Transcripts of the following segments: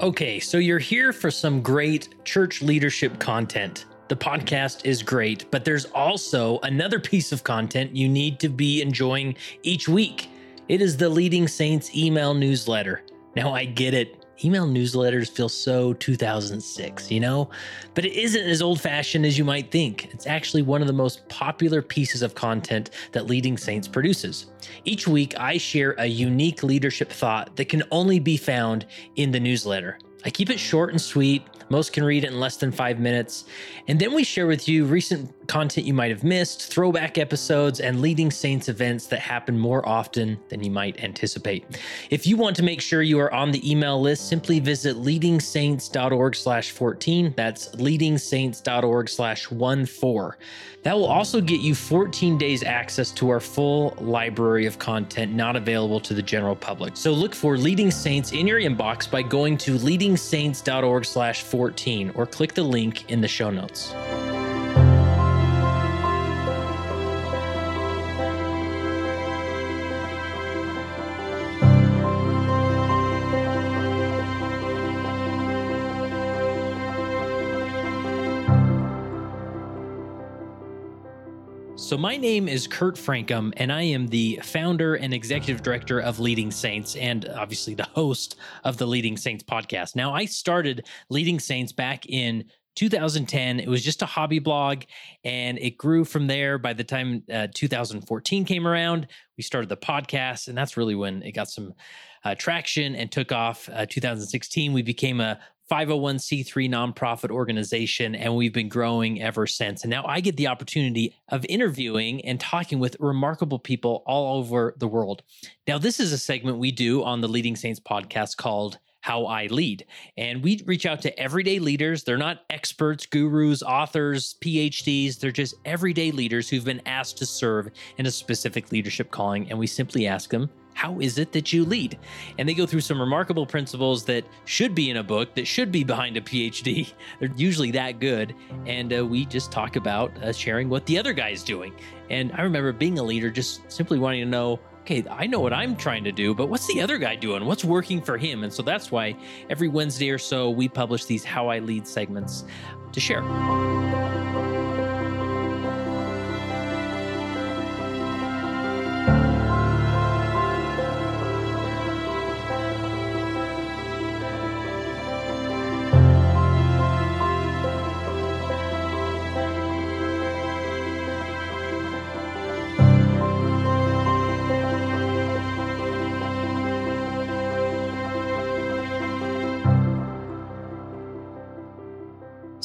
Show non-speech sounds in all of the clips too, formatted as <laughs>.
Okay, so you're here for some great church leadership content. The podcast is great, but there's also another piece of content you need to be enjoying each week. It is the Leading Saints email newsletter. Now, I get it. Email newsletters feel so 2006, you know? But it isn't as old fashioned as you might think. It's actually one of the most popular pieces of content that Leading Saints produces. Each week, I share a unique leadership thought that can only be found in the newsletter. I keep it short and sweet. Most can read it in less than five minutes. And then we share with you recent content you might have missed, throwback episodes, and leading Saints events that happen more often than you might anticipate. If you want to make sure you are on the email list, simply visit leadingsaints.org slash 14. That's leadingsaints.org slash 14. That will also get you 14 days access to our full library of content not available to the general public. So look for Leading Saints in your inbox by going to leadingsaints.org slash 14 or click the link in the show notes. So, my name is Kurt Francom, and I am the founder and executive director of Leading Saints, and obviously the host of the Leading Saints podcast. Now, I started Leading Saints back in 2010. It was just a hobby blog, and it grew from there. By the time uh, 2014 came around, we started the podcast, and that's really when it got some uh, traction and took off. Uh, 2016, we became a 501c3 nonprofit organization, and we've been growing ever since. And now I get the opportunity of interviewing and talking with remarkable people all over the world. Now, this is a segment we do on the Leading Saints podcast called how I lead. And we reach out to everyday leaders. They're not experts, gurus, authors, PhDs. They're just everyday leaders who've been asked to serve in a specific leadership calling. And we simply ask them, how is it that you lead? And they go through some remarkable principles that should be in a book, that should be behind a PhD. <laughs> They're usually that good. And uh, we just talk about uh, sharing what the other guy's doing. And I remember being a leader, just simply wanting to know okay, I know what I'm trying to do, but what's the other guy doing? What's working for him? And so that's why every Wednesday or so we publish these How I Lead segments to share.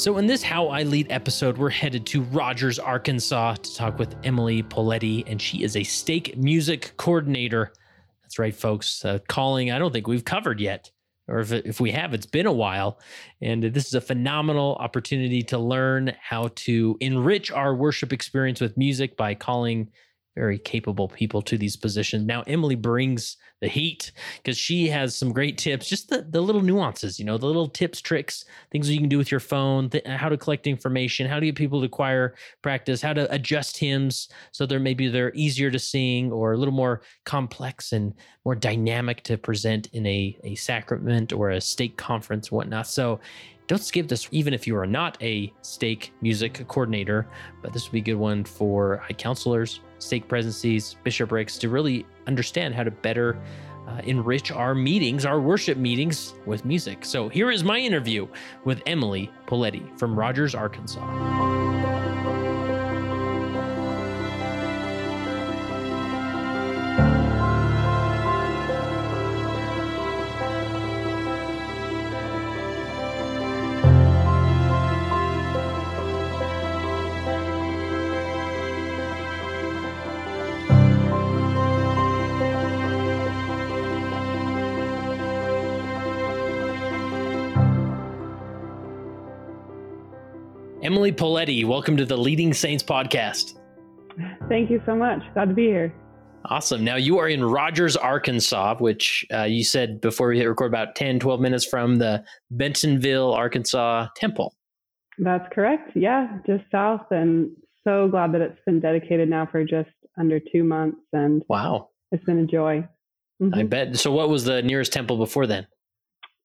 So, in this How I Lead episode, we're headed to Rogers, Arkansas to talk with Emily Poaletti, and she is a stake music coordinator. That's right, folks. Uh, calling, I don't think we've covered yet, or if, if we have, it's been a while. And this is a phenomenal opportunity to learn how to enrich our worship experience with music by calling very capable people to these positions. Now, Emily brings the heat because she has some great tips, just the, the little nuances, you know, the little tips, tricks, things you can do with your phone, th- how to collect information, how to get people to choir practice, how to adjust hymns so they're maybe they're easier to sing or a little more complex and more dynamic to present in a, a sacrament or a stake conference, whatnot. So don't skip this, even if you are not a stake music coordinator, but this would be a good one for high counselors, stake presidencies, bishoprics to really understand how to better uh, enrich our meetings, our worship meetings with music. So here is my interview with Emily Poaletti from Rogers, Arkansas. Emily Poaletti, welcome to the Leading Saints podcast. Thank you so much. Glad to be here. Awesome. Now you are in Rogers, Arkansas, which uh, you said before we hit record about 10, 12 minutes from the Bentonville, Arkansas temple. That's correct. Yeah, just south. And so glad that it's been dedicated now for just under two months. And wow, it's been a joy. Mm-hmm. I bet. So, what was the nearest temple before then?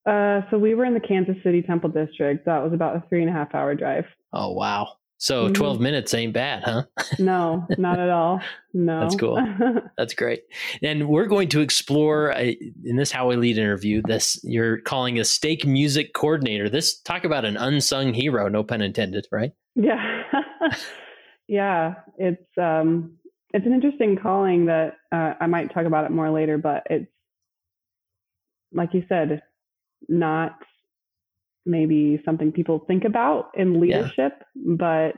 Uh, so we were in the Kansas City Temple District. That was about a three and a half hour drive. Oh wow! So mm-hmm. 12 minutes ain't bad, huh? no, <laughs> not at all. No. That's cool. <laughs> That's great. And we're going to explore uh, in this How We Lead interview this you're calling a stake music coordinator. This talk about an unsung hero, no pun intended, right? Yeah. <laughs> yeah, it's um it's an interesting calling that uh, I might talk about it more later, but it's like you said, not maybe something people think about in leadership, yeah. but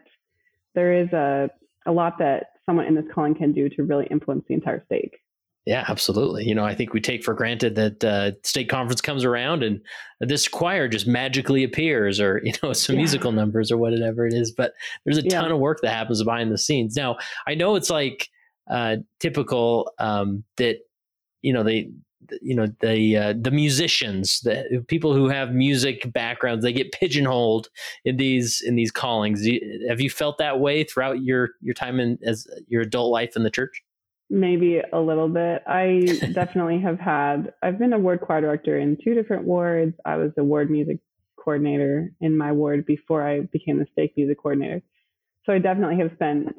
there is a, a lot that someone in this calling can do to really influence the entire stake. Yeah, absolutely. You know, I think we take for granted that uh, stake conference comes around and this choir just magically appears, or <laughs> you know, some yeah. musical numbers or whatever it is. But there's a yeah. ton of work that happens behind the scenes. Now, I know it's like uh, typical um, that you know they you know the uh, the musicians the people who have music backgrounds they get pigeonholed in these in these callings. Have you felt that way throughout your your time in as your adult life in the church? Maybe a little bit. I <laughs> definitely have had i've been a ward choir director in two different wards. I was a ward music coordinator in my ward before i became the stake music coordinator. So i definitely have spent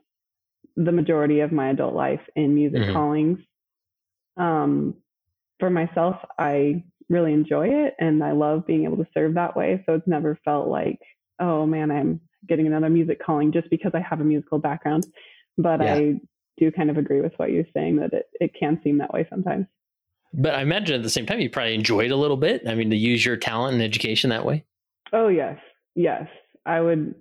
the majority of my adult life in music mm-hmm. callings. Um, for myself, I really enjoy it and I love being able to serve that way. So it's never felt like, oh man, I'm getting another music calling just because I have a musical background. But yeah. I do kind of agree with what you're saying that it, it can seem that way sometimes. But I imagine at the same time, you probably enjoy it a little bit. I mean, to use your talent and education that way. Oh, yes. Yes. I would,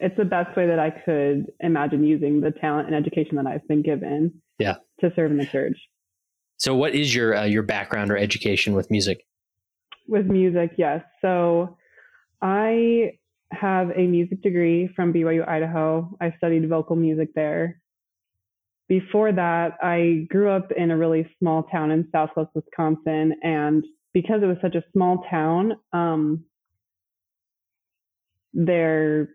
it's the best way that I could imagine using the talent and education that I've been given yeah. to serve in the church. So, what is your uh, your background or education with music? With music, yes. So, I have a music degree from BYU Idaho. I studied vocal music there. Before that, I grew up in a really small town in Southwest Wisconsin, and because it was such a small town, um, there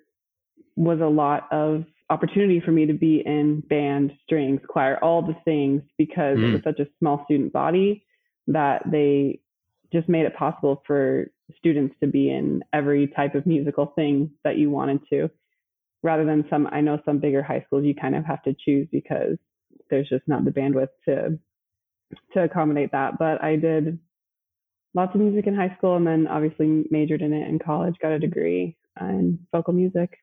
was a lot of opportunity for me to be in band, strings, choir, all the things because mm. it was such a small student body that they just made it possible for students to be in every type of musical thing that you wanted to. Rather than some i know some bigger high schools you kind of have to choose because there's just not the bandwidth to to accommodate that. But i did lots of music in high school and then obviously majored in it in college got a degree in vocal music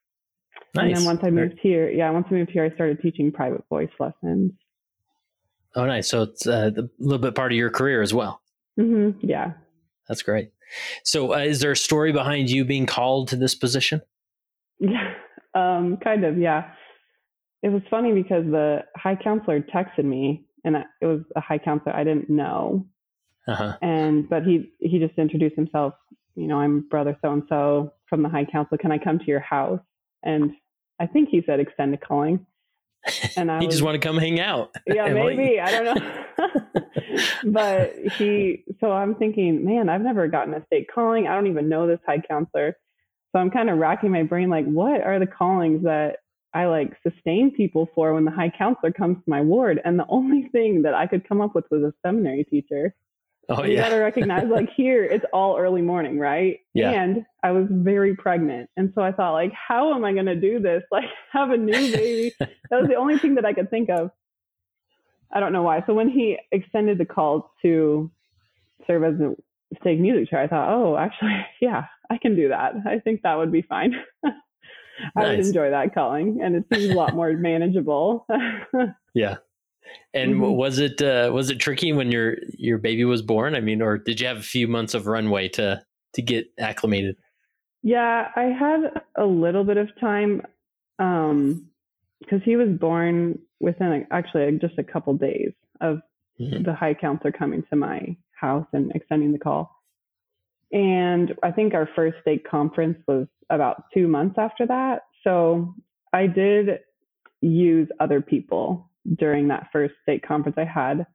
Nice. And then once I moved here, yeah, once I moved here, I started teaching private voice lessons. Oh, nice. So it's uh, a little bit part of your career as well. Mm-hmm. Yeah. That's great. So, uh, is there a story behind you being called to this position? Yeah, <laughs> um, kind of. Yeah. It was funny because the high counselor texted me, and it was a high counselor I didn't know. Uh-huh. And but he he just introduced himself. You know, I'm brother so and so from the high council. Can I come to your house? And I think he said extended calling. <laughs> And I he was, just want to come hang out. <laughs> Yeah, <laughs> maybe. I don't know. but he, so I'm thinking, man, I've never gotten a stake calling. I don't even know this high counselor. So I'm kind of racking my brain, like, what are the callings that I like sustain people for when the high counselor comes to my ward? And the only thing that I could come up with was a seminary teacher. Oh, you yeah. got to recognize, like, <laughs> here it's all early morning, right? Yeah. And I was very pregnant. And so I thought, like, how am I going to do this? <laughs> Like, have a new baby. that was the only thing that I could think of. I don't know why. So when he extended the call to serve as a stake music chair, I thought, oh, actually, <laughs> yeah, I can do that. I think that would be fine. I nice. would enjoy that calling, and it seems a lot more manageable. yeah. And mm-hmm. was it uh, was it tricky when your your baby was born? I mean, or did you have a few months of runway to to get acclimated? Yeah, I had a little bit of time because um, he was born within actually just a couple days of mm-hmm. the high counselor coming to my house and extending the call. And I think our first stake conference was about two months after that. So I did use other people during that first stake conference I had.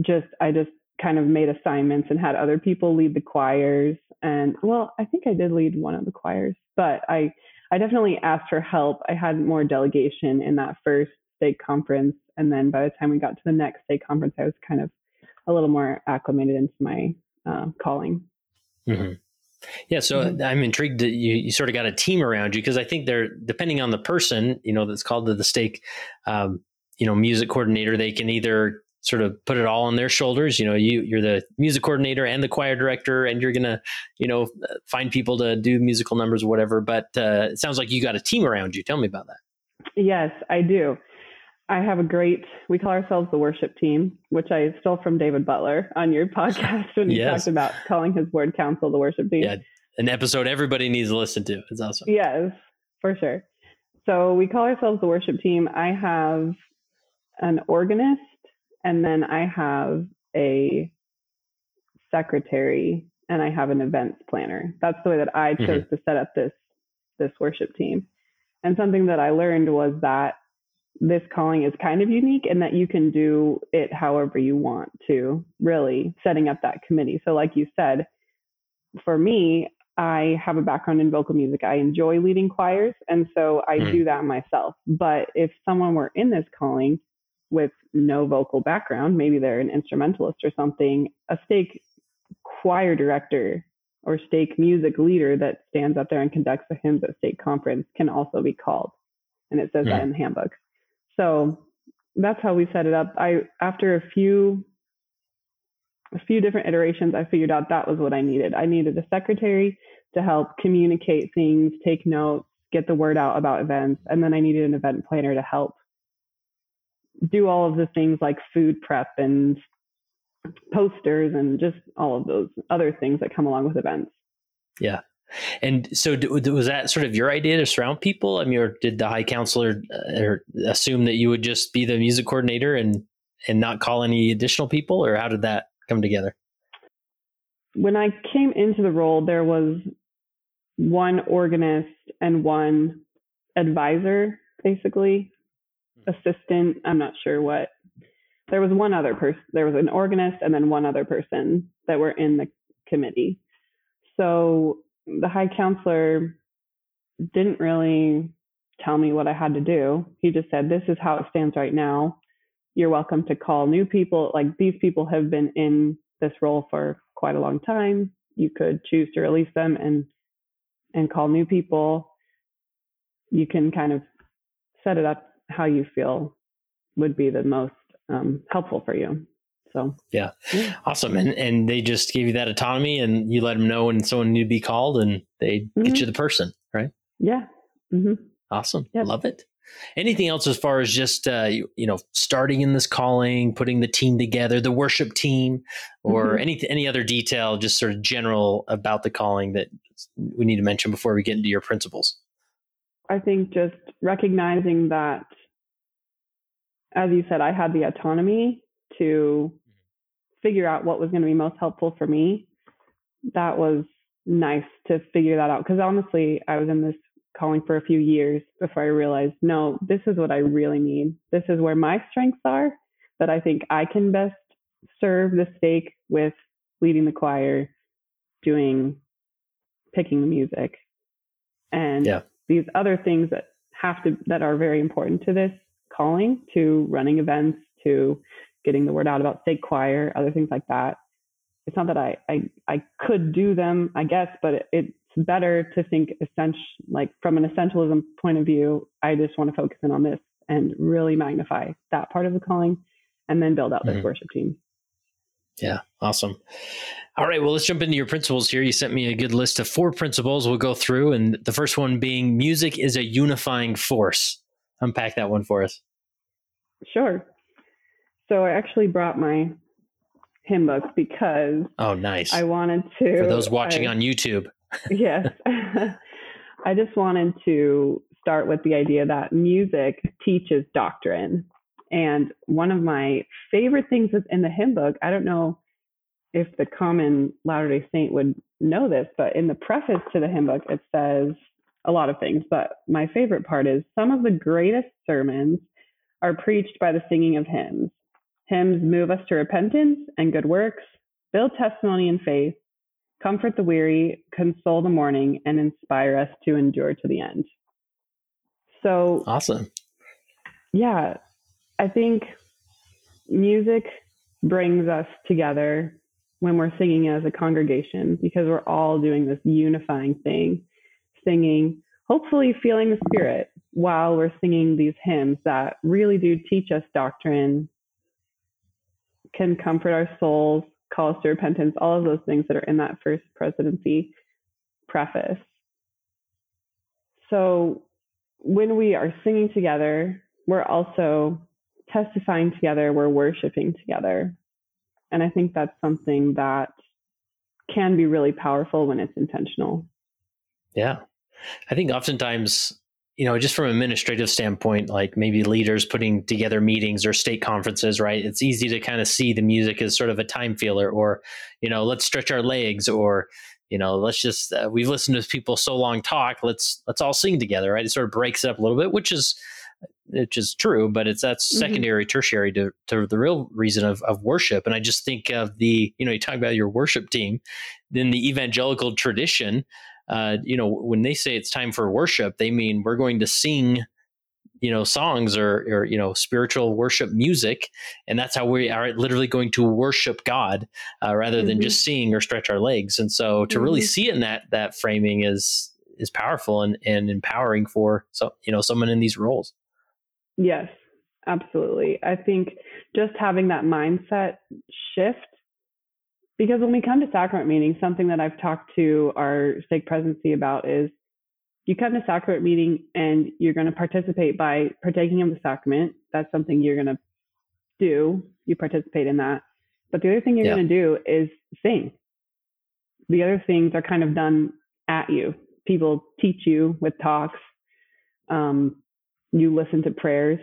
Just I just kind of made assignments and had other people lead the choirs and well i think i did lead one of the choirs but i i definitely asked for help i had more delegation in that first stake conference and then by the time we got to the next stake conference i was kind of a little more acclimated into my uh, calling Mm-hmm. Yeah, so mm-hmm. I'm intrigued that you, you sort of got a team around you because I think they're depending on the person, you know, that's called to the stake, um, you know, music coordinator. They can either sort of put it all on their shoulders. You know, you you're the music coordinator and the choir director, and you're gonna, you know, find people to do musical numbers or whatever. But uh, it sounds like you got a team around you. Tell me about that. Yes, I do. I have a great, we call ourselves the worship team, which I stole from David Butler on your podcast when you yes. talked about calling his ward council the worship team. Yeah, an episode everybody needs to listen to. It's awesome. Yes, for sure. So we call ourselves the worship team. I have an organist and then I have a secretary and I have an events planner. That's the way that I chose mm-hmm. to set up this this worship team. And something that I learned was that this calling is kind of unique and that you can do it however you want to, really setting up that committee. So, like you said, for me, I have a background in vocal music. I enjoy leading choirs, and so I mm. do that myself. But if someone were in this calling with no vocal background, maybe they're an instrumentalist or something, a stake choir director or stake music leader that stands up there and conducts the hymns at stake conference can also be called. And it says that hmm. in the handbook. So that's how we set it up. I after a few a few different iterations, I figured out that was what I needed. I needed a secretary to help communicate things, take notes, get the word out about events, and then I needed an event planner to help do all of the things like food prep and posters and just all of those other things that come along with events. Yeah. And so, was that sort of your idea to surround people? I mean, or did the high counselor uh, assume that you would just be the music coordinator and and not call any additional people, or how did that come together? When I came into the role, there was one organist and one advisor, basically. Assistant. I'm not sure what. There was one other person. There was an organist and then one other person that were in the committee. So the high counselor didn't really tell me what I had to do. He just said, This is how it stands right now. You're welcome to call new people. Like these people have been in this role for quite a long time. You could choose to release them and and call new people. You can kind of set it up how you feel would be the most um, helpful for you. So yeah, awesome. And and they just gave you that autonomy, and you let them know when someone need to be called, and they mm-hmm. get you the person, right? Yeah. Mm-hmm. Awesome. Yep. Love it. Anything else as far as just uh, you, you, know starting in this calling, putting the team together, the worship team, or mm-hmm. any any other detail, just sort of general about the calling that we need to mention before we get into your principles? I think just recognizing that, as you said, I had the autonomy to mm-hmm. figure out what was going to be most helpful for me, that was nice to figure that out. Because honestly, I was in this calling for a few years before I realized, no, this is what I really need. This is where my strengths are that I think I can best serve the stake with leading the choir, doing, picking the music. And yeah. these other things that have to, that are very important to this calling, to running events, to getting the word out about stake choir, other things like that. It's not that I I, I could do them, I guess, but it, it's better to think essential, like from an essentialism point of view. I just want to focus in on this and really magnify that part of the calling, and then build out this mm-hmm. worship team. Yeah, awesome. All right, well, let's jump into your principles here. You sent me a good list of four principles we'll go through, and the first one being music is a unifying force. Unpack that one for us. Sure. So I actually brought my hymn book because oh nice i wanted to for those watching I, on youtube <laughs> yes <laughs> i just wanted to start with the idea that music teaches doctrine and one of my favorite things is in the hymn book i don't know if the common latter day saint would know this but in the preface to the hymn book it says a lot of things but my favorite part is some of the greatest sermons are preached by the singing of hymns Hymns move us to repentance and good works, build testimony and faith, comfort the weary, console the mourning, and inspire us to endure to the end. So awesome. Yeah, I think music brings us together when we're singing as a congregation because we're all doing this unifying thing, singing, hopefully feeling the spirit while we're singing these hymns that really do teach us doctrine, can comfort our souls, call us to repentance, all of those things that are in that first presidency preface. So when we are singing together, we're also testifying together, we're worshiping together. And I think that's something that can be really powerful when it's intentional. Yeah. I think oftentimes, you know, just from an administrative standpoint, like maybe leaders putting together meetings or stake conferences, right? It's easy to kind of see the music as sort of a time filler or, you know, let's stretch our legs or, you know, let's just uh, we've listened to people so long talk, let's let's all sing together, right? It sort of breaks it up a little bit, which is which is true, but it's that's mm-hmm. secondary, tertiary to, to the real reason of, of worship. And I just think of the, you know, you talk about your worship team, then the evangelical tradition, uh, you know, when they say it's time for worship, they mean we're going to sing, you know, songs or, or you know, spiritual worship music, and that's how we are literally going to worship God uh, rather mm-hmm. than just sing or stretch our legs. And so, to mm-hmm. really see in that that framing is is powerful and, and empowering for so you know someone in these roles. Yes, absolutely. I think just having that mindset shift, because when we come to sacrament meeting, something that I've talked to our stake presidency about is you come to sacrament meeting and you're going to participate by partaking of the sacrament. That's something you're going to do. You participate in that. But the other thing you're yeah. going to do is sing. The other things are kind of done at you. People teach you with talks. Um, you listen to prayers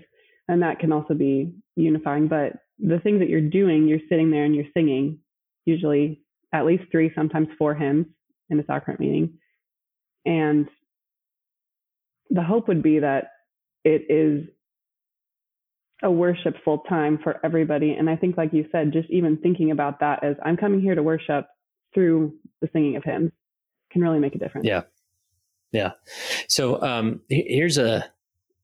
and that can also be unifying. But the things that you're doing you're sitting there and you're singing usually at least three sometimes four hymns in a sacrament meeting. And the hope would be that it is a worshipful time for everybody. And i think like you said just even thinking about that as i'm coming here to worship through the singing of hymns can really make a difference. Yeah. Yeah. So um, here's a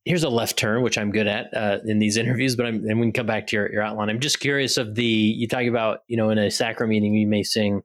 here's a left turn, which I'm good at uh, in these interviews, but I'm, and we can come back to your, your outline. I'm just curious of the, you talk about, you know, in a sacrament meeting, you may sing,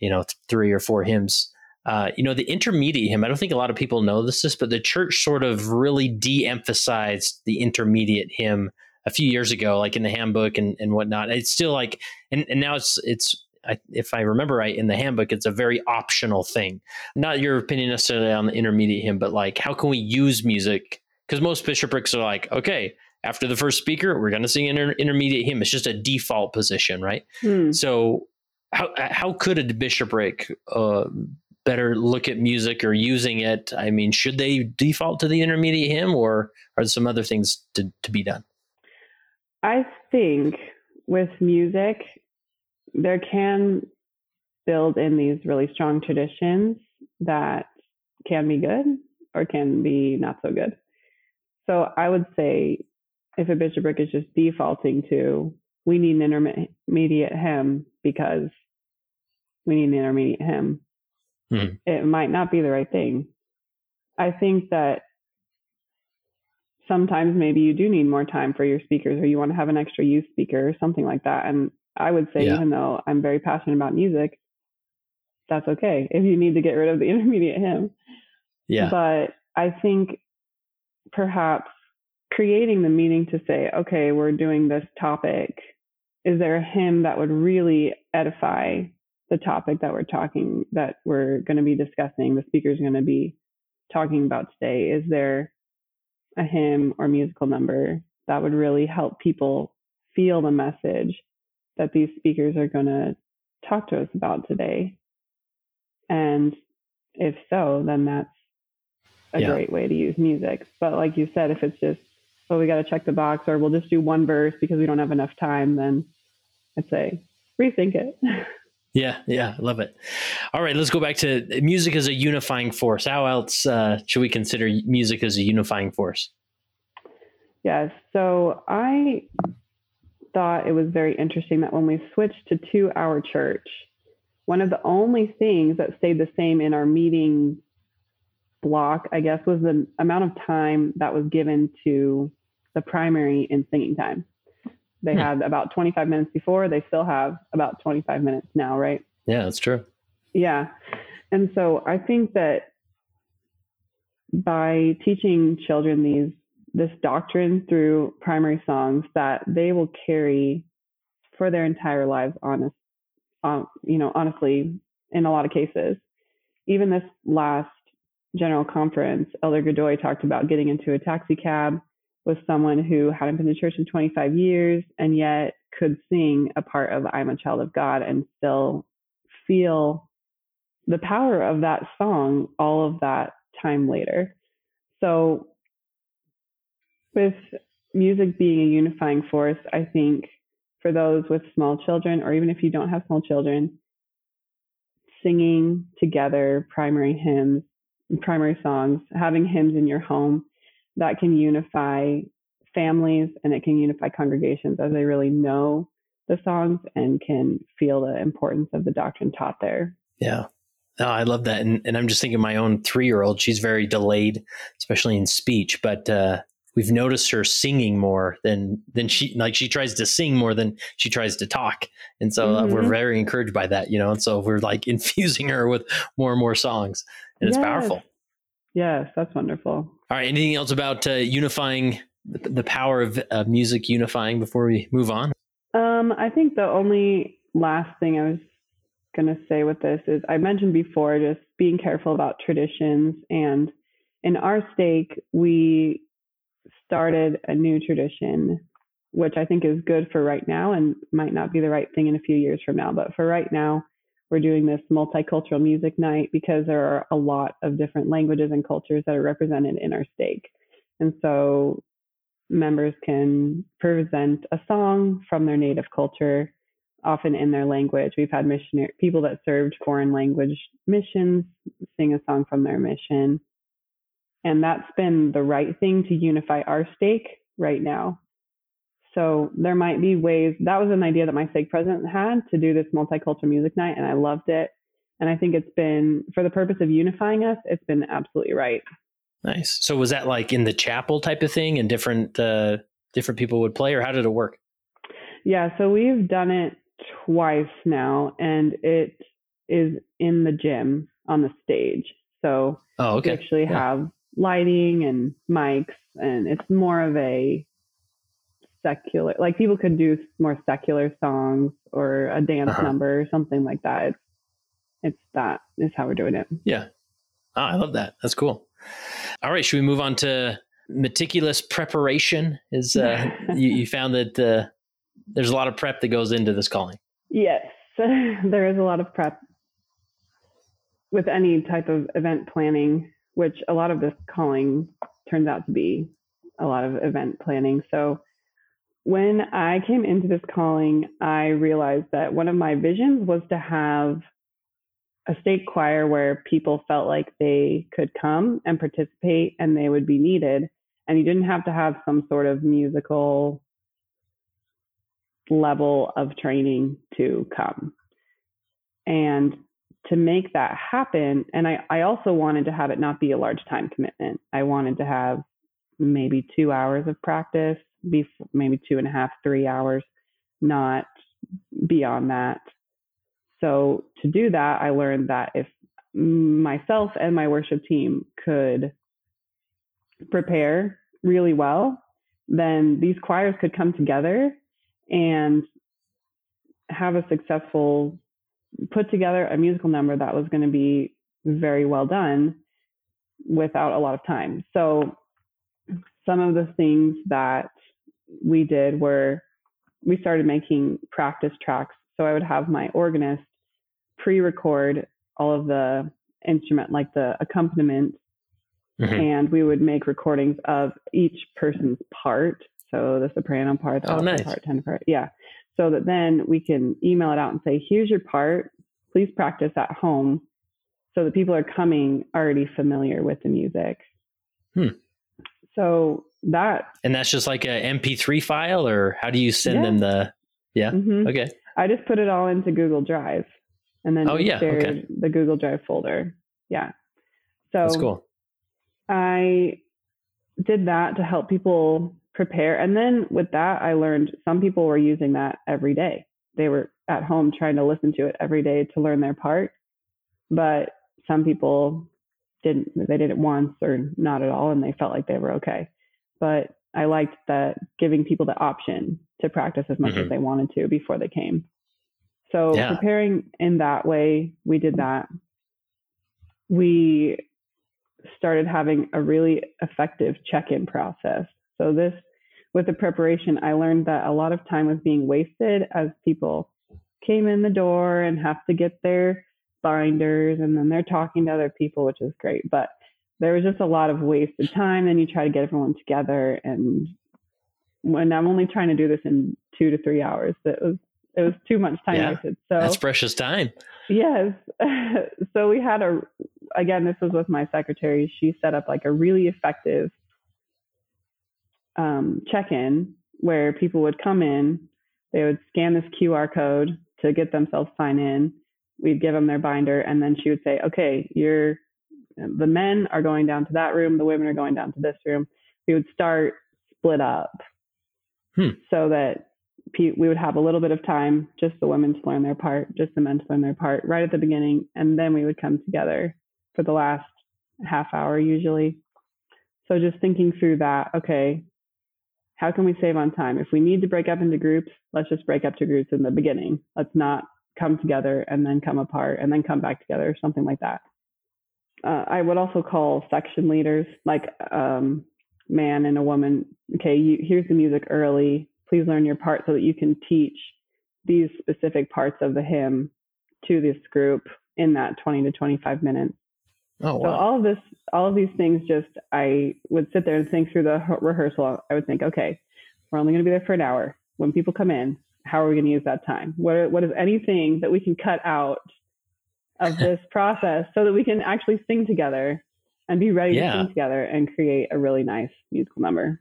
you know, three or four hymns. Uh, you know, the intermediate hymn, I don't think a lot of people know this, but the church sort of really de emphasized the intermediate hymn a few years ago, like in the handbook and, and whatnot. It's still like, and, and now it's, it's, I, if I remember right, in the handbook, it's a very optional thing. Not your opinion necessarily on the intermediate hymn, but like, how can we use music because most bishoprics are like, okay, after the first speaker, we're going to sing an inter- intermediate hymn. It's just a default position, right? Hmm. So, how how could a bishopric uh, better look at music or using it? I mean, should they default to the intermediate hymn, or are there some other things to, to be done? I think with music, there can build in these really strong traditions that can be good or can be not so good. So I would say if a bishopric is just defaulting to, we need an intermediate hymn because we need an intermediate hymn, hmm. it might not be the right thing. I think that sometimes maybe you do need more time for your speakers or you want to have an extra youth speaker or something like that. And I would say, yeah. even though I'm very passionate about music, that's okay if you need to get rid of the <laughs> intermediate hymn. Yeah. But I think perhaps creating the meeting to say, okay, we're doing this topic. Is there a hymn that would really edify the topic that we're talking, that we're going to be discussing, the speaker's going to be talking about today? Is there a hymn or musical number that would really help people feel the message that these speakers are going to talk to us about today? And if so, then that's a yeah. great way to use music. But like you said, if it's just, oh, we got to check the box or we'll just do one verse because we don't have enough time, then I'd say rethink it. <laughs> Yeah, yeah, love it. All right, let's go back to music as a unifying force. How else uh, should we consider music as a unifying force? Yes, so I thought it was very interesting that when we switched to two hour church, one of the only things that stayed the same in our meeting block, I guess, was the amount of time that was given to the primary in singing time. They Hmm. had about 25 minutes before, they still have about 25 minutes now, right? Yeah, that's true. Yeah. And so I think that by teaching children these this doctrine through primary songs that they will carry for their entire lives honest um, you know honestly in a lot of cases even this last general conference elder godoy talked about getting into a taxi cab with someone who hadn't been to church in 25 years and yet could sing a part of i'm a child of god and still feel the power of that song all of that time later. So, with music being a unifying force, I think for those with small children, or even if you don't have small children, singing together primary hymns, primary songs, having hymns in your home that can unify families and it can unify congregations as they really know the songs and can feel the importance of the doctrine taught there. Yeah. Oh, I love that. And, and I'm just thinking my own three year old, she's very delayed, especially in speech, but uh, we've noticed her singing more than, than she, like she tries to sing more than she tries to talk. And so uh, we're Mhm. very encouraged by that, you know, and so we're like <laughs> infusing her with more and more songs and it's Yes. powerful. Yes, that's wonderful. All right. Anything else about uh, unifying the, the power of uh, music unifying before we move on? Um, I think the only last thing I was going to say with this is I mentioned before just being careful about traditions. And in our stake, we started a new tradition, which I think is good for right now and might not be the right thing in a few years from now. But for right now, we're doing this multicultural music night because there are a lot of different languages and cultures that are represented in our stake. And so members can present a song from their native culture, often in their language. We've had missionary people that served foreign language missions sing a song from their mission. And that's been the right thing to unify our stake right now. So there might be ways that was an idea that my stake president had to do this multicultural music night, and I loved it. And I think it's been for the purpose of unifying us, it's been absolutely right. Nice. So was that like in the chapel type of thing and different, uh, different people would play or how did it work? Yeah, so we've done it twice now, and it is in the gym on the stage. So Oh, we okay. actually Yeah. have lighting and mics, and it's more of a secular, like people could do more secular songs or a dance Uh-huh. number or something like that. It's, it's that is how we're doing it. Yeah. Oh, I love that. That's cool. All right. Should we move on to meticulous preparation? Is uh, <laughs> you, you found that uh, there's a lot of prep that goes into this calling? Yes, <laughs> there is a lot of prep with any type of event planning, which a lot of this calling turns out to be a lot of event planning. So when I came into this calling, I realized that one of my visions was to have a stake choir where people felt like they could come and participate and they would be needed. And you didn't have to have some sort of musical level of training to come. And to make that happen, and I, I also wanted to have it not be a large time commitment. I wanted to have maybe two hours of practice, be maybe two and a half, three hours, not beyond that. So to do that, I learned that if myself and my worship team could prepare really well, then these choirs could come together and have a successful put together a musical number that was going to be very well done without a lot of time. So some of the things that we did were we started making practice tracks. So I would have my organist pre-record all of the instrument like the accompaniment Mhm. and we would make recordings of each person's part. So the soprano part, the Oh, alto nice. part, tenor part. Yeah. So that then we can email it out and say, here's your part. Please practice at home. So that people are coming already familiar with the music. Hmm. So that, And that's just like a MP3 file, or how do you send Yeah. them the? Yeah. mhm. Okay. I just put it all into Google Drive and then Oh, yeah, okay. the Google Drive folder. Yeah. So That's cool. I did that to help people prepare. And then with that, I learned some people were using that every day. They were at home trying to listen to it every day to learn their part. But some people didn't, they did it once or not at all, and they felt like they were okay. But I liked that giving people the option to practice as much mm-hmm. as they wanted to before they came. So yeah. preparing in that way, we did that. We started having a really effective check-in process. So this with the preparation, I learned that a lot of time was being wasted as people came in the door and have to get their binders and then they're talking to other people, which is great. But there was just a lot of wasted time. Then you try to get everyone together and when I'm only trying to do this in two to three hours, it was it was too much time yeah, wasted. So that's precious time. Yes. <laughs> so we had a again, this was with my secretary. She set up like a really effective um, check-in where people would come in, they would scan this QR code to get themselves signed in. We'd give them their binder, and then she would say, "Okay, you're the men are going down to that room, the women are going down to this room." We would start split up hmm. so that we would have a little bit of time, just the women to learn their part, just the men to learn their part right at the beginning, and then we would come together for the last half hour usually. So just thinking through that, okay, how can we save on time? If we need to break up into groups, let's just break up to groups in the beginning. Let's not come together and then come apart and then come back together, or something like that. Uh, I would also call section leaders, like um, man and a woman. Okay, you, here's the music early. Please learn your part so that you can teach these specific parts of the hymn to this group in that 20 to 25 minutes. Oh, wow. So all of this, all of these things, just I would sit there and think through the rehearsal. I would think, okay, we're only going to be there for an hour. When people come in, how are we going to use that time? What what is anything that we can cut out of this <laughs> process so that we can actually sing together and be ready yeah. to sing together and create a really nice musical number?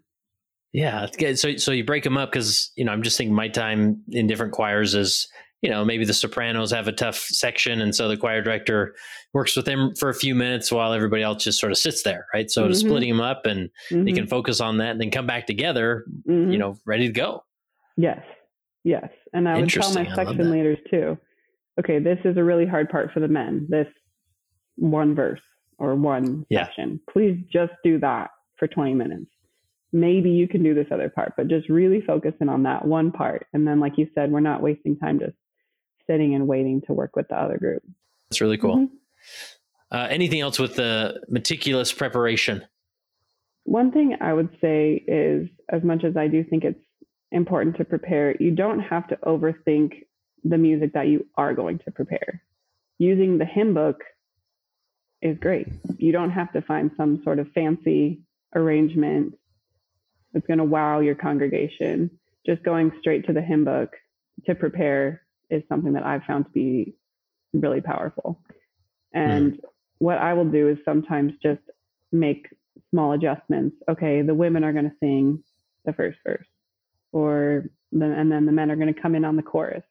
Yeah, so so you break them up because you know I'm just thinking my time in different choirs is you know, maybe the sopranos have a tough section, and so the choir director works with them for a few minutes while everybody else just sort of sits there, right? So mm-hmm. splitting them up, and mm-hmm. they can focus on that, and then come back together, mm-hmm. you know, ready to go. Yes, yes, and I would tell my section leaders too. Okay, this is a really hard part for the men. This one verse or one yeah. section. Please just do that for 20 minutes. Maybe you can do this other part, but just really focusing on that one part. And then, like you said, we're not wasting time just sitting and waiting to work with the other group. That's really cool. Mm-hmm. Uh, anything else with the meticulous preparation? One thing I would say is, as much as I do think it's important to prepare, you don't have to overthink the music that you are going to prepare. Using the hymn book is great. You don't have to find some sort of fancy arrangement that's going to wow your congregation. Just going straight to the hymn book to prepare is something that I've found to be really powerful. And mm. what I will do is sometimes just make small adjustments. Okay, the women are going to sing the first verse, or the, and then the men are going to come in on the chorus,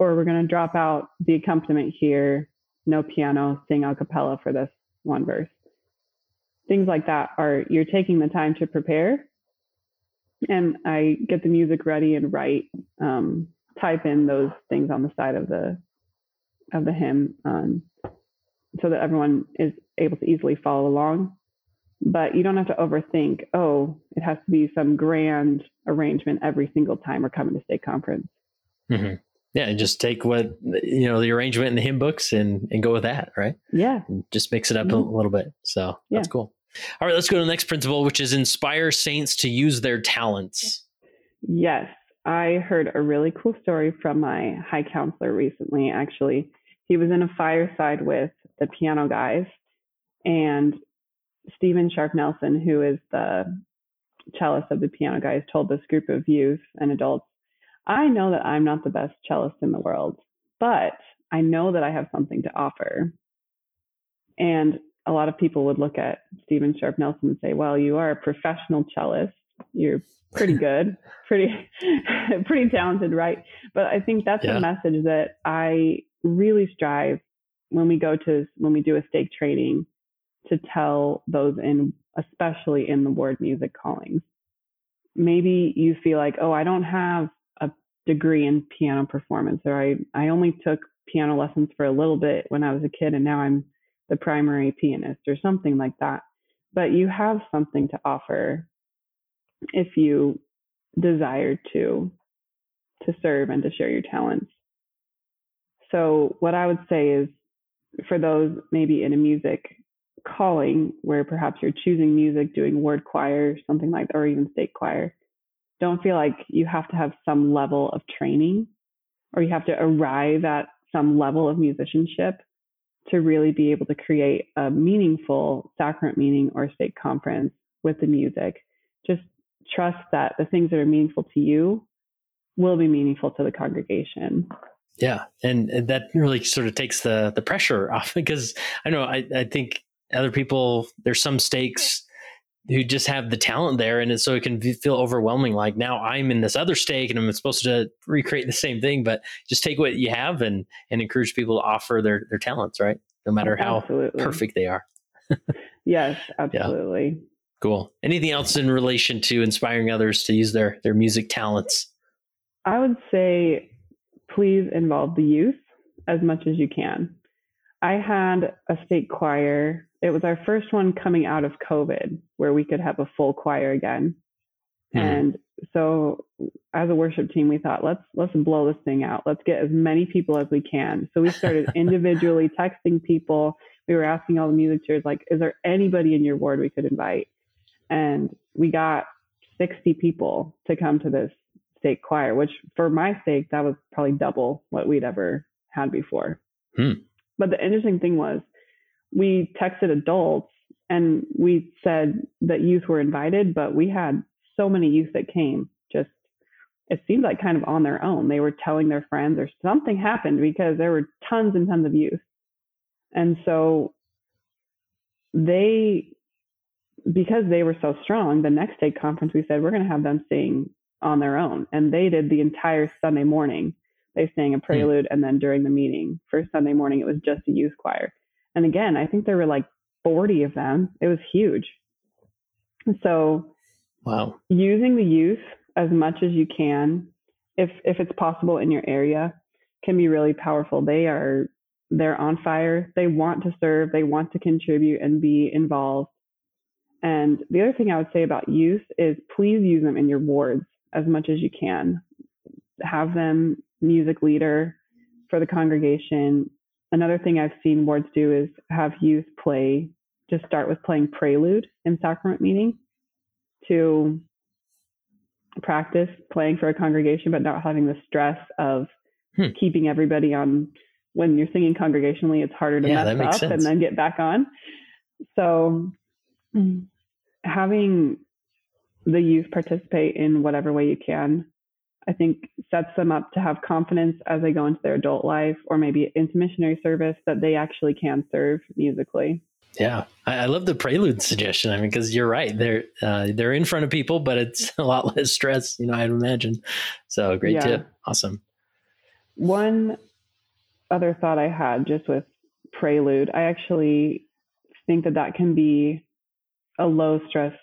or we're going to drop out the accompaniment here, no piano, sing a cappella for this one verse. Things like that are you're taking the time to prepare, and I get the music ready and write um, type in those things on the side of the of the hymn um, so that everyone is able to easily follow along. But you don't have to overthink, oh, it has to be some grand arrangement every single time we're coming to stake conference. Mm-hmm. Yeah, and just take what you know the arrangement in the hymn books and and go with that, right? Yeah, and just mix it up mm-hmm. a little bit. So yeah. that's cool. All right, let's go to the next principle, which is inspire saints to use their talents. Yes. I heard a really cool story from my high counselor recently, actually. He was in a fireside with the piano guys, and Steven Sharp Nelson, who is the cellist of the piano guys, told this group of youth and adults, I know that I'm not the best cellist in the world, but I know that I have something to offer. And a lot of people would look at Steven Sharp Nelson and say, well, you are a professional cellist. You're pretty <laughs> good, pretty <laughs> pretty talented, right? But I think that's yeah. a message that I really strive when we go to when we do a stake training to tell those in especially in the ward music callings. maybe you feel like, oh, I don't have degree in piano performance, or I, I only took piano lessons for a little bit when I was a kid and now I'm the primary pianist or something like that. But you have something to offer if you desire to to serve and to share your talents. So what I would say is for those maybe in a music calling where perhaps you're choosing music, doing ward choir, something like that, or even stake choir, don't feel like you have to have some level of training or you have to arrive at some level of musicianship to really be able to create a meaningful sacrament meeting or stake conference with the music. Just trust that the things that are meaningful to you will be meaningful to the congregation. Yeah, and that really sort of takes the the pressure off <laughs> because I know I, I think other people there's some stakes who just have the talent there and so it can feel overwhelming. Like now i'm in this other stake and i'm supposed to recreate the same thing but just take what you have and and encourage people to offer their their talents right? No matter how absolutely. perfect they are. <laughs> Yes absolutely. Yeah. cool. Anything else in relation to inspiring others to use their their music talents? I would say please involve the youth as much as you can. I had a stake choir it was our first one coming out of COVID where we could have a full choir again. Mm-hmm. And so as a worship team, we thought, let's let's blow this thing out. Let's get as many people as we can. So we started <laughs> individually texting people. We were asking all the music chairs, like, is there anybody in your ward we could invite? And we got 60 people to come to this stake choir, which for my sake, that was probably double what we'd ever had before. Hmm. But the interesting thing was we texted adults and we said that youth were invited, but we had so many youth that came just it seemed like kind of on their own. They were telling their friends or something happened because there were tons and tons of youth. And so they because they were so strong, the next day conference we said we're going to have them sing on their own. And they did the entire Sunday morning. They sang a hmm. prelude and then during the meeting for Sunday morning it was just a youth choir. And again, I think there were like 40 of them. It was huge. So, wow. Using the youth as much as you can, if if it's possible in your area, can be really powerful. They are they're on fire. They want to serve. They want to contribute and be involved. And the other thing I would say about youth is please use them in your wards as much as you can. Have them music leader for the congregation another thing I've seen wards do is have youth play, just start with playing prelude in sacrament meeting to practice playing for a congregation, but not having the stress of hmm. keeping everybody on. When you're singing congregationally, it's harder to yeah, mess up sense. and then get back on. So, having the youth participate in whatever way you can I think sets them up to have confidence as they go into their adult life or maybe into missionary service that they actually can serve musically. Yeah, I, I love the prelude suggestion. I mean, because you're right, they're uh, they're in front of people, but it's <laughs> a lot less stress, you know. I'd imagine. So great yeah. tip, awesome. One other thought I had just with prelude, I actually think that that can be a low stress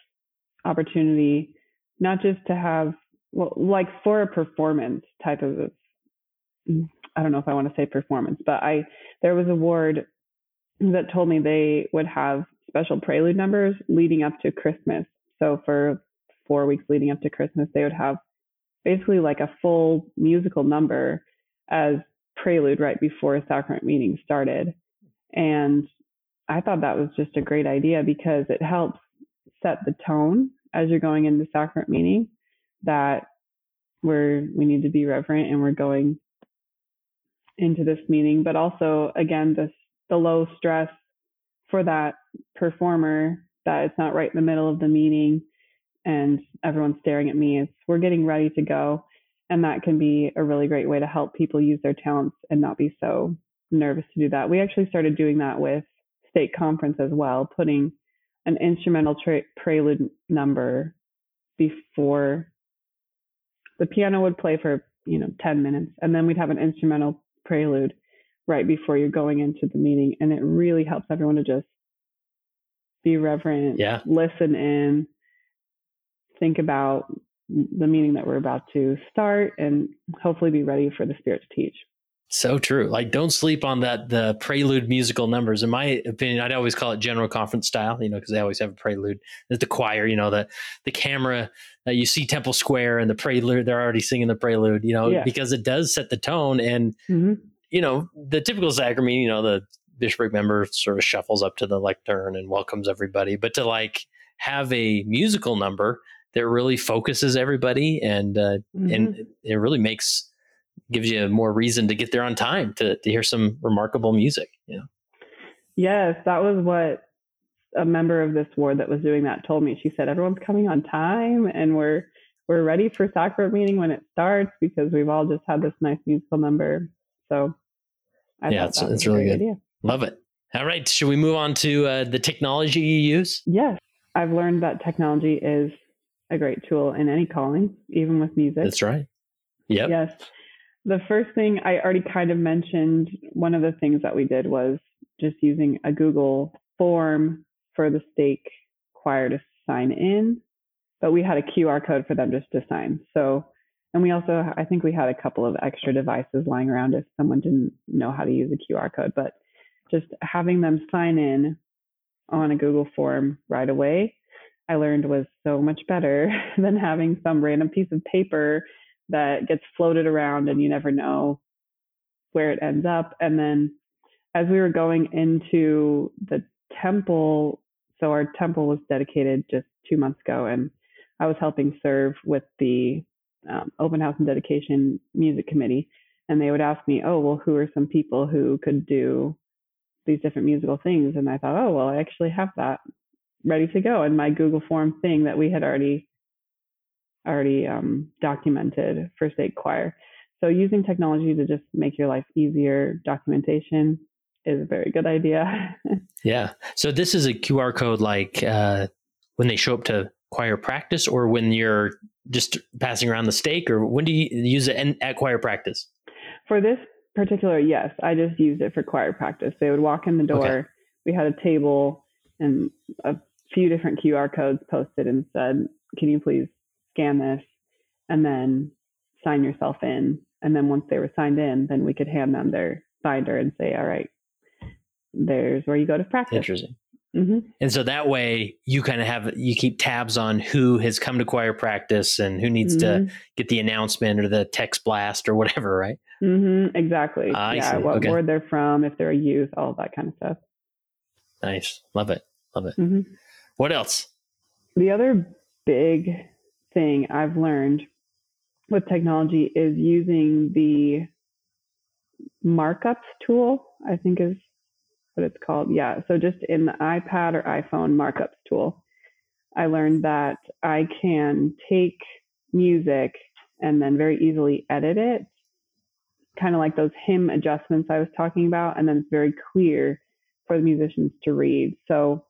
opportunity, not just to have well, like for a performance type of, I don't know if I want to say performance, but I, there was a ward that told me they would have special prelude numbers leading up to Christmas. So for four weeks leading up to Christmas, they would have basically like a full musical number as prelude right before sacrament meeting started. And I thought that was just a great idea because it helps set the tone as you're going into sacrament meeting that we're we need to be reverent and we're going into this meeting but also again this the low stress for that performer that it's not right in the middle of the meeting and everyone's staring at me it's we're getting ready to go. And that can be a really great way to help people use their talents and not be so nervous to do that. We actually started doing that with stake conference as well putting an instrumental tra- prelude number before the piano would play for you know 10 minutes and then we'd have an instrumental prelude right before you're going into the meeting and it really helps everyone to just be reverent yeah listen in think about the meeting that we're about to start and hopefully be ready for the spirit to teach. So true. Like, don't sleep on that the prelude musical numbers. In my opinion, I'd always call it general conference style, you know, because they always have a prelude. There's the choir, you know, the the camera. Uh, you see Temple Square and the prelude. They're already singing the prelude, you know, yeah. because it does set the tone. And mm-hmm. you know, the typical sacrament, you know, the bishopric member sort of shuffles up to the lectern and welcomes everybody. But to like have a musical number that really focuses everybody and uh, mm-hmm. and it really makes gives you more reason to get there on time to, to hear some remarkable music. You know? Yes, that was what a member of this ward that was doing that told me. She said everyone's coming on time and we're we're ready for sacrament meeting when it starts because we've all just had this nice musical number. So I yeah, it's, it's really good. Idea. Love it. All right, should we move on to uh, the technology you use? Yes, I've learned that technology is a great tool in any calling, even with music. That's right. Yep. Yes the first thing I already kind of mentioned, one of the things that we did was just using a Google form for the stake choir to sign in, but we had a QR code for them just to sign. So, and we also, I think we had a couple of extra devices lying around if someone didn't know how to use a QR code, but just having them sign in on a Google form right away, I learned was so much better <laughs> than having some random piece of paper that gets floated around and you never know where it ends up. And then as we were going into the temple, so our temple was dedicated just two months ago, and I was helping serve with the um, open house and dedication music committee. And they would ask me, oh, well, who are some people who could do these different musical things? And I thought, oh, well, I actually have that ready to go. in my Google Form thing that we had already already um, documented for stake choir. So using technology to just make your life easier, documentation is a very good idea. <laughs> yeah. So this is a QR code like uh, when they show up to choir practice or when you're just passing around the stake or when do you use it in, at choir practice? For this particular, yes, I just used it for choir practice. They would walk in the door. Okay. We had a table and a few different QR codes posted and said, can you please scan this and then sign yourself in. And then once they were signed in, then we could hand them their binder and say, all right, there's where you go to practice. Interesting. Mm-hmm. And so that way you kind of have, you keep tabs on who has come to choir practice and who needs mm-hmm. to get the announcement or the text blast or whatever, right? Mm-hmm. Exactly. Ah, yeah. What okay. ward they're from, if they're a youth, all that kind of stuff. Nice. Love it. Love it. Mm-hmm. What else? The other big thing I've learned with technology is using the markups tool, I think is what it's called. Yeah. So just in the iPad or iPhone markups tool, I learned that I can take music and then very easily edit it, kind of like those hymn adjustments I was talking about. And then it's very clear for the musicians to read. So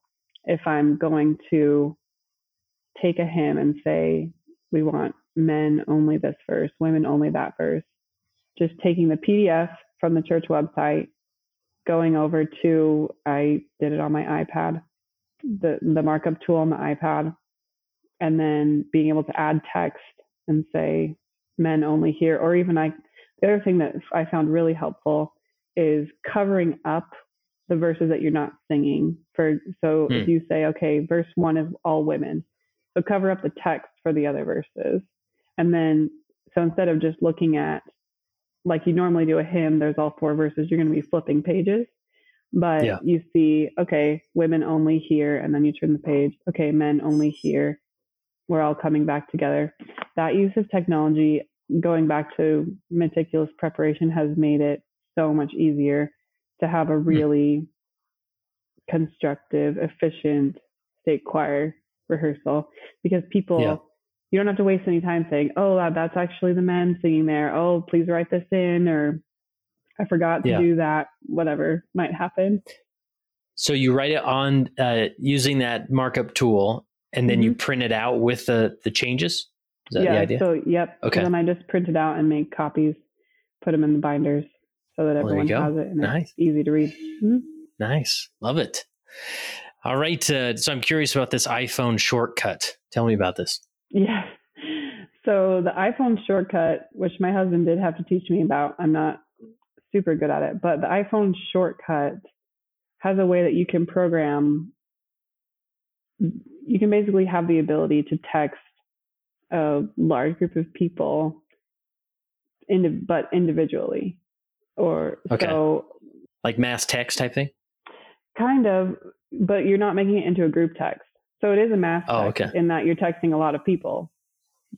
if I'm going to take a hymn and say, we want men only this verse, women only that verse. Just taking the PDF from the church website, going over to, I did it on my iPad, the, the markup tool on the iPad, and then being able to add text and say men only here, or even I, the other thing that I found really helpful is covering up the verses that you're not singing. For so if hmm. you say, okay, verse one is all women, so cover up the text for the other verses. And then, so instead of just looking at, like you normally do a hymn, there's all four verses, you're going to be flipping pages. But yeah. you see, okay, women only here, and then you turn the page, okay, men only here. We're all coming back together. That use of technology, going back to meticulous preparation, has made it so much easier to have a hmm. really constructive, efficient stake choir rehearsal because people yeah. you don't have to waste any time saying oh that's actually the men singing there oh please write this in or i forgot to yeah. do that whatever might happen so you write it on uh, using that markup tool and then mm-hmm. you print it out with the the changes is that yeah, the idea so yep okay and then i just print it out and make copies put them in the binders so that everyone has it and nice. it's easy to read mm-hmm. nice love it all right. Uh, so I'm curious about this iPhone shortcut. Tell me about this. Yeah. So the iPhone shortcut, which my husband did have to teach me about, I'm not super good at it, but the iPhone shortcut has a way that you can program. You can basically have the ability to text a large group of people, in, but individually, or Okay. so Like mass text type thing? kind of, but you're not making it into a group text. So it is a mass Oh, text okay. in that you're texting a lot of people,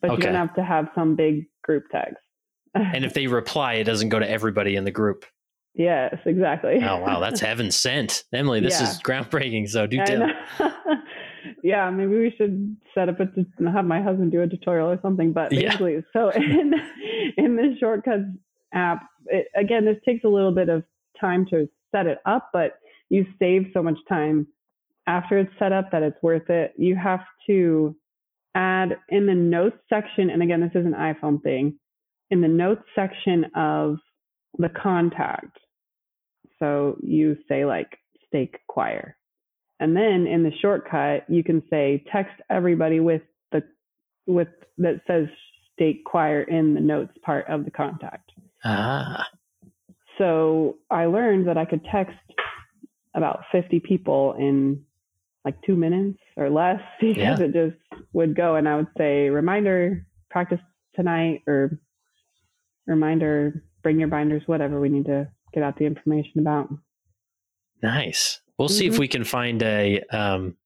but you don't have to have some big group text. And if <laughs> they reply, it doesn't go to everybody in the group. yes, exactly. Oh wow, that's <laughs> heaven sent. Emily, this Yeah. is groundbreaking. So do tell. <laughs> yeah, maybe we should set up a t- have my husband do a tutorial or something. But Yeah. basically, so in in the shortcuts app, it, again, this takes a little bit of time to set it up, but you save so much time after it's set up that it's worth it. You have to add in the notes section, and again, this is an iPhone thing, in the notes section of the contact. So you say like stake choir. And then in the shortcut, you can say text everybody with the with that says stake choir in the notes part of the contact. Ah, So I learned that I could text about 50 people in like two minutes or less <laughs> because Yeah. it just would go and I would say, reminder, practice tonight or reminder, bring your binders, whatever we need to get out the information about. nice. We'll see if Mhm. we can find a um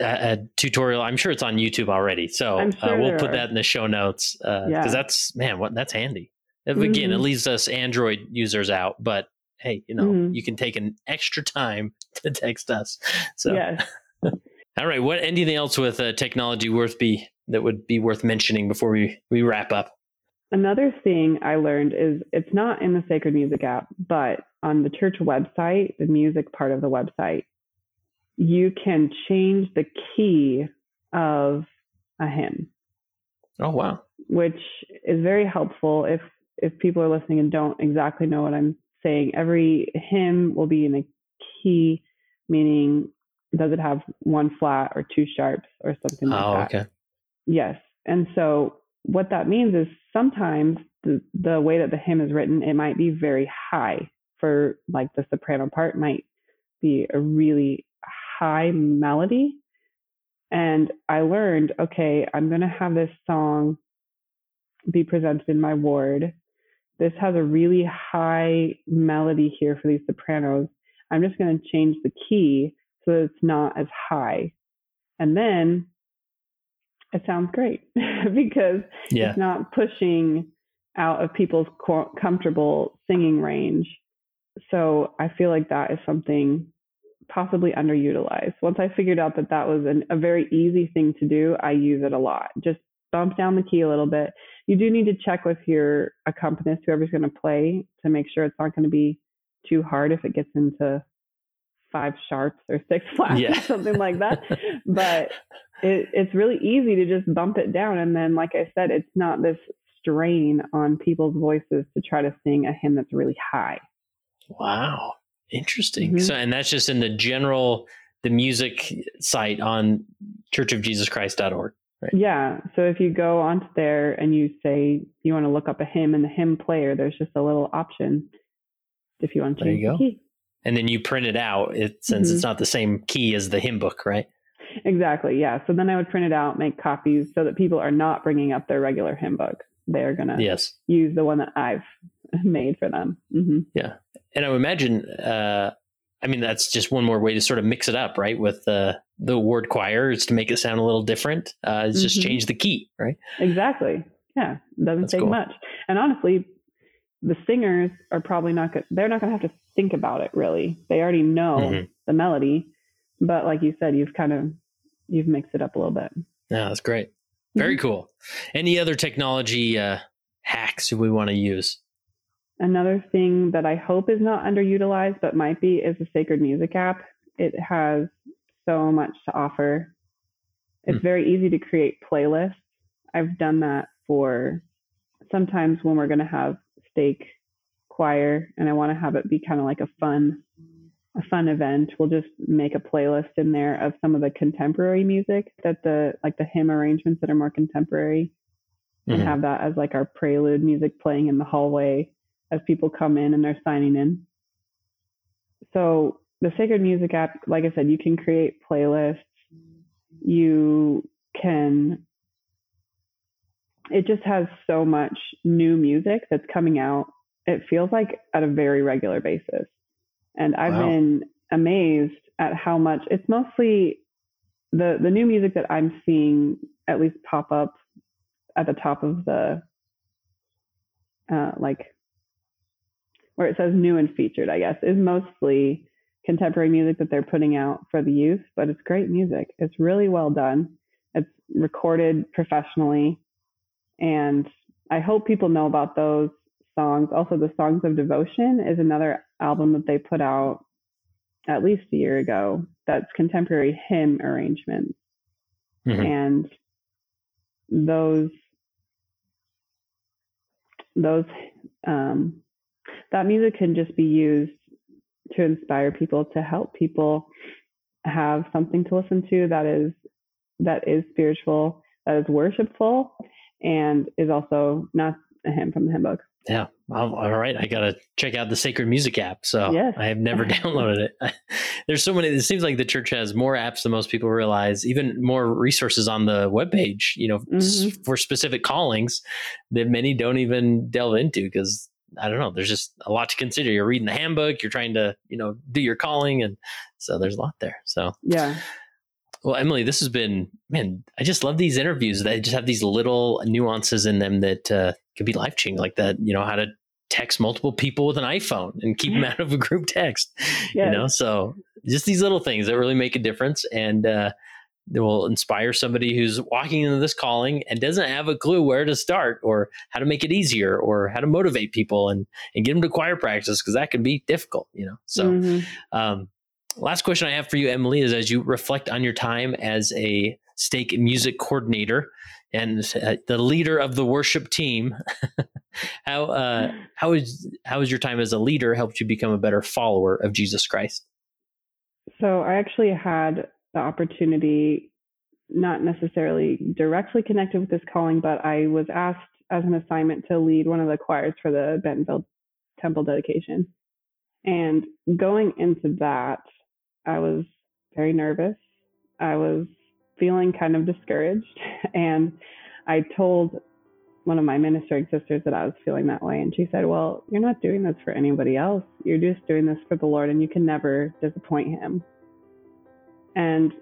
a, a tutorial. I'm sure it's on YouTube already. So I'm uh, we'll put are. that in the show notes because Yeah. that's man, what that's handy. Again, it Mhm. leaves us Android users out, but hey, you know, Mhm. you can take an extra time <laughs> to text us. So Yes. <laughs> all right, what anything else with uh, technology worth be that would be worth mentioning before we we wrap up? Another thing I learned is it's not in the Sacred Music app, but on the church website, the music part of the website, you can change the key of a hymn, Oh wow. which is very helpful if if people are listening and don't exactly know what I'm saying. Every hymn will be in a key, meaning does it have one flat or two sharps or something like Oh, that. okay. Yes. And so what that means is sometimes the, the way that the hymn is written, it might be very high for like the soprano part might be a really high melody. And I learned, okay, I'm going to have this song be presented in my ward. This has a really high melody here for these sopranos. I'm just going to change the key so that it's not as high. And then it sounds great <laughs> because Yeah. it's not pushing out of people's comfortable singing range. So I feel like that is something possibly underutilized. Once I figured out that that was an, a very easy thing to do, I use it a lot. Just bump down the key a little bit. You do need to check with your accompanist, whoever's going to play, to make sure it's not going to be too hard if it gets into five sharps or six <laughs> flats Yeah. or something like that. <laughs> But it, it's really easy to just bump it down. And then, like I said, it's not this strain on people's voices to try to sing a hymn that's really high. Wow. Interesting. Mhm. So, and that's just in the general, the music site on churchofjesuschrist.org. Yeah. So if you go onto there and you say you want to look up a hymn in the hymn player, there's just a little option if you want to There change you the go. key. And then you print it out it, since it's Mhm. not the same key as the hymn book, right? Exactly. Yeah. So then I would print it out, make copies so that people are not bringing up their regular hymn book. They're going to Yes. use the one that I've <laughs> made for them. hmm Yeah. And I would imagine, uh, I mean, that's just one more way to sort of mix it up, right? With the the ward choir is to make it sound a little different. Uh, is just change the key, right? Exactly. Yeah. It doesn't That's take cool. much. And honestly, the singers are probably not good. They're not going to have to think about it really. They already know Mhm. the melody. But like you said, you've kind of, you've mixed it up a little bit. Yeah, that's great. Very Mm-hmm. cool. Any other technology uh, hacks we want to use? Another thing that I hope is not underutilized, but might be, is the Sacred Music app. It has so much to offer. It's Hmm. very easy to create playlists. I've done that for sometimes when we're going to have stake choir and I want to have it be kind of like a fun a fun event, we'll just make a playlist in there of some of the contemporary music that the like the hymn arrangements that are more contemporary and Mm-hmm. have that as like our prelude music playing in the hallway as people come in and they're signing in. So the Sacred Music app, like I said, you can create playlists. You can it just has so much new music that's coming out. It feels like at a very regular basis. And I've Wow. been amazed at how much it's mostly the the new music that I'm seeing at least pop up at the top of the uh, like where it says new and featured, I guess, is mostly contemporary music that they're putting out for the youth, but it's great music. It's really well done. It's recorded professionally. And I hope people know about those songs. Also, the Songs of Devotion is another album that they put out at least a year ago that's contemporary hymn arrangements. Mhm. And those those um, that music can just be used to inspire people to help people have something to listen to that is that is spiritual that is worshipful and is also not a hymn from the hymn book Yeah. Well, all right. I got to check out the Sacred Music app. So Yes. I have never <laughs> downloaded it. <laughs> There's so many. It seems like the church has more apps than most people realize, even more resources on the webpage, you know, Mhm. for specific callings that many don't even delve into because I don't know. There's just a lot to consider. You're reading the handbook, you're trying to, you know, do your calling. And so there's a lot there. So yeah well, Emily, this has been man. I just love these interviews. They just have these little nuances in them that uh, could be life changing, like that. You know how to text multiple people with an iPhone and keep them <laughs> out of a group text. You know, so just these little things that really make a difference, and uh, they will inspire somebody who's walking into this calling and doesn't have a clue where to start, or how to make it easier, or how to motivate people and and get them to choir practice because that can be difficult. You know, so. Mhm. Um, last question I have for you, Emily, is as you reflect on your time as a stake music coordinator and uh, the leader of the worship team, <laughs> how uh, how is how has your time as a leader helped you become a better follower of Jesus Christ? So I actually had the opportunity, not necessarily directly connected with this calling, but I was asked as an assignment to lead one of the choirs for the Bentonville Temple dedication. And going into that, I was very nervous. I was feeling kind of discouraged. <laughs> And I told one of my ministering sisters that I was feeling that way. And she said, Well, you're not doing this for anybody else. You're just doing this for the Lord, and you can never disappoint Him. And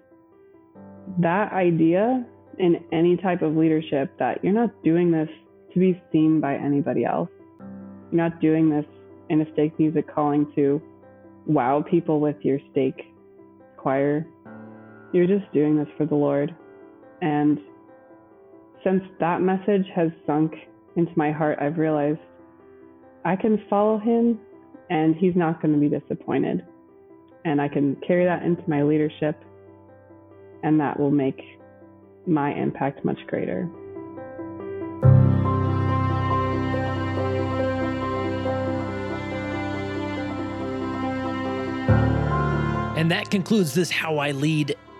that idea in any type of leadership that you're not doing this to be seen by anybody else, you're not doing this in a stake music calling to wow people with your stake choir. You're just doing this for the Lord. And since that message has sunk into my heart, I've realized I can follow him and he's not going to be disappointed. And I can carry that into my leadership, and that will make my impact much greater. And that concludes this How I Lead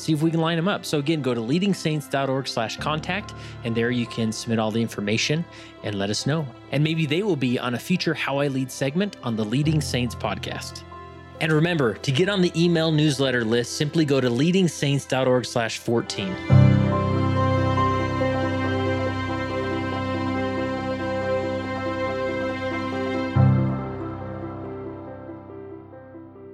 see if we can line them up. So again, go to leadingsaints.org slash contact, and there you can submit all the information and let us know. And maybe they will be on a future How I Lead segment on the Leading Saints podcast. And remember, to get on the email newsletter list, simply go to leadingsaints.org slash 14.